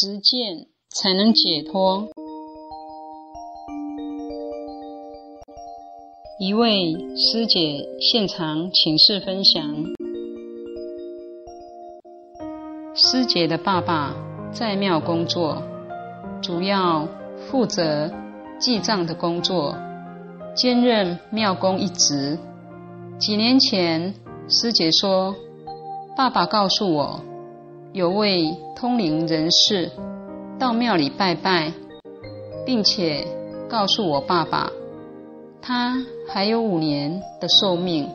实践才能解脱。一位师姐现场请示分享：师姐的爸爸在庙工作，主要负责记账的工作，兼任庙工一职。几年前，师姐说，爸爸告诉我，有位通灵人士到庙里拜拜，并且告诉我爸爸，他还有五年的寿命，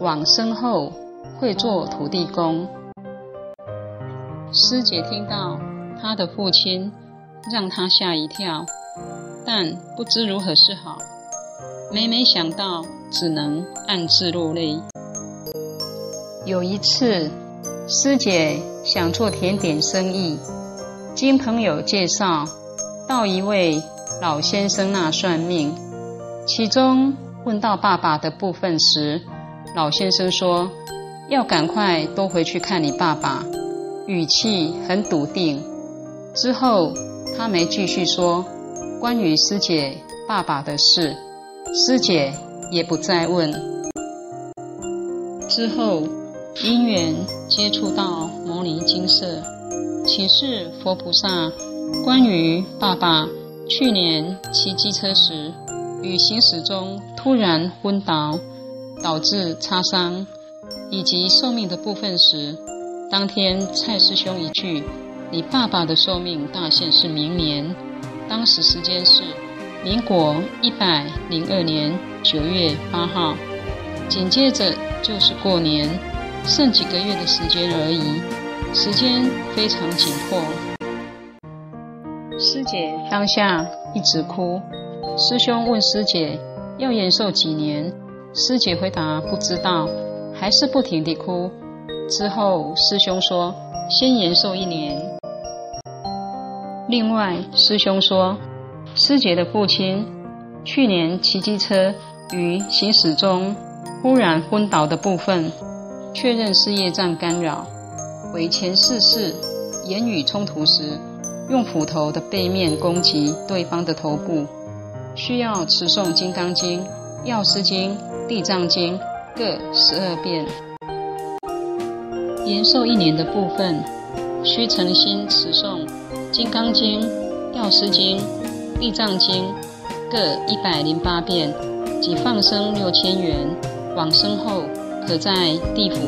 往生后会做土地公。师姐听到他的父亲，让他吓一跳，但不知如何是好。每每想到，只能暗自落泪。有一次，师姐想做甜点生意，经朋友介绍到一位老先生那算命。其中问到爸爸的部分时，老先生说要赶快多回去看你爸爸，语气很笃定。之后他没继续说关于师姐爸爸的事，师姐也不再问。之后。因缘接触到尼金色，启示佛菩萨关于爸爸去年骑机车时与行驶中突然昏倒，导致擦伤，以及寿命的部分时，当天蔡师兄一句：“你爸爸的寿命大限是明年。”当时时间是民国一百零二年九月八号，紧接着就是过年。剩几个月的时间而已，时间非常紧迫。师姐当下一直哭，师兄问师姐要延寿几年，师姐回答不知道，还是不停地哭。之后师兄说先延寿一年。另外师兄说，师姐的父亲去年骑机车于行驶中忽然昏倒的部分。确认是业障干扰，为前世世言语冲突时，用斧头的背面攻击对方的头部，需要持诵《金刚经》《药师经》《地藏经》各十二遍。延寿一年的部分，需诚心持诵《金刚经》《药师经》《地藏经》各一百零八遍，及放生六千元，往生后。可在地府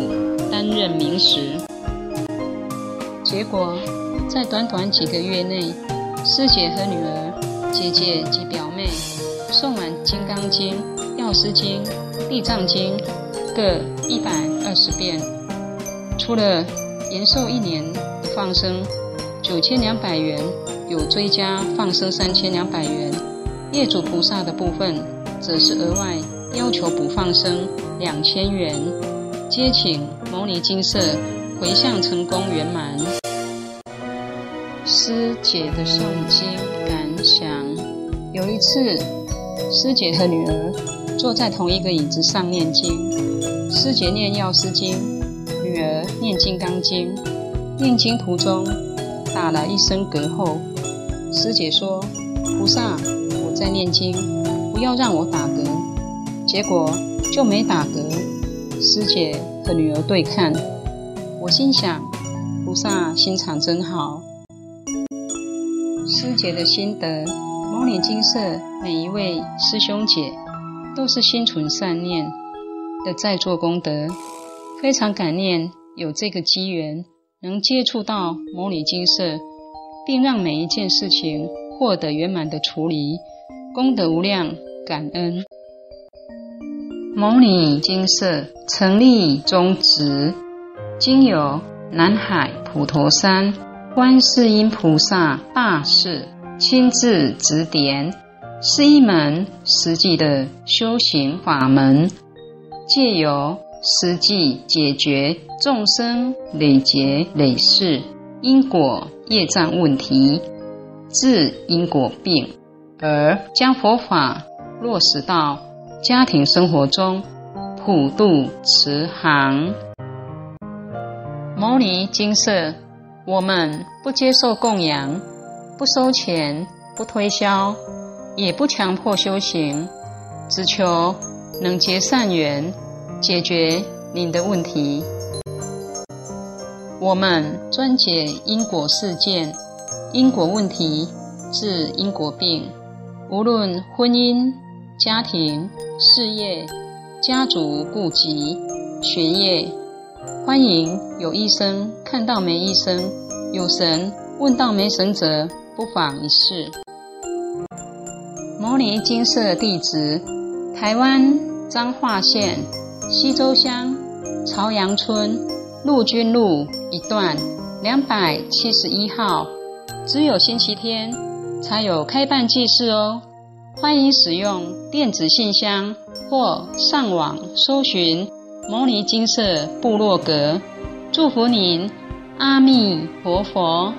担任明时，结果在短短几个月内，师姐和女儿、姐姐及表妹诵完《金刚经》《药师经》《地藏经》各一百二十遍。除了延寿一年的放生九千两百元，有追加放生三千两百元。业主菩萨的部分，则是额外要求补放生。两千元，皆请牟尼精舍回向成功圆满。师姐的诵经感想：有一次，师姐和女儿坐在同一个椅子上念经，师姐念药师经，女儿念金刚经。念经途中打了一声嗝后，师姐说：“菩萨，我在念经，不要让我打嗝。”结果。就没打嗝，师姐和女儿对看，我心想，菩萨心肠真好。师姐的心得，牟尼精舍每一位师兄姐都是心存善念的在做功德，非常感念有这个机缘能接触到牟尼精舍，并让每一件事情获得圆满的处理，功德无量，感恩。牟尼精舍成立宗旨，经由南海普陀山观世音菩萨大士亲自指点，是一门实际的修行法门，借由实际解决众生累劫累世因果业障问题，治因果病，而将佛法落实到。家庭生活中，普度慈航。牟尼金色我们不接受供养，不收钱，不推销，也不强迫修行，只求能结善缘，解决您的问题。我们专解因果事件、因果问题，治因果病，无论婚姻、家庭、事业、家族痼疾、学业。欢迎有医生看到没医生，有神问到没神者，不妨一试。摩尼金色地址：台湾彰化县溪州乡朝阳村陆军路一段两百七十一号。只有星期天才有开办祭事哦。欢迎使用电子信箱或上网搜寻。摩尼金色部落格，祝福您，阿弥陀佛。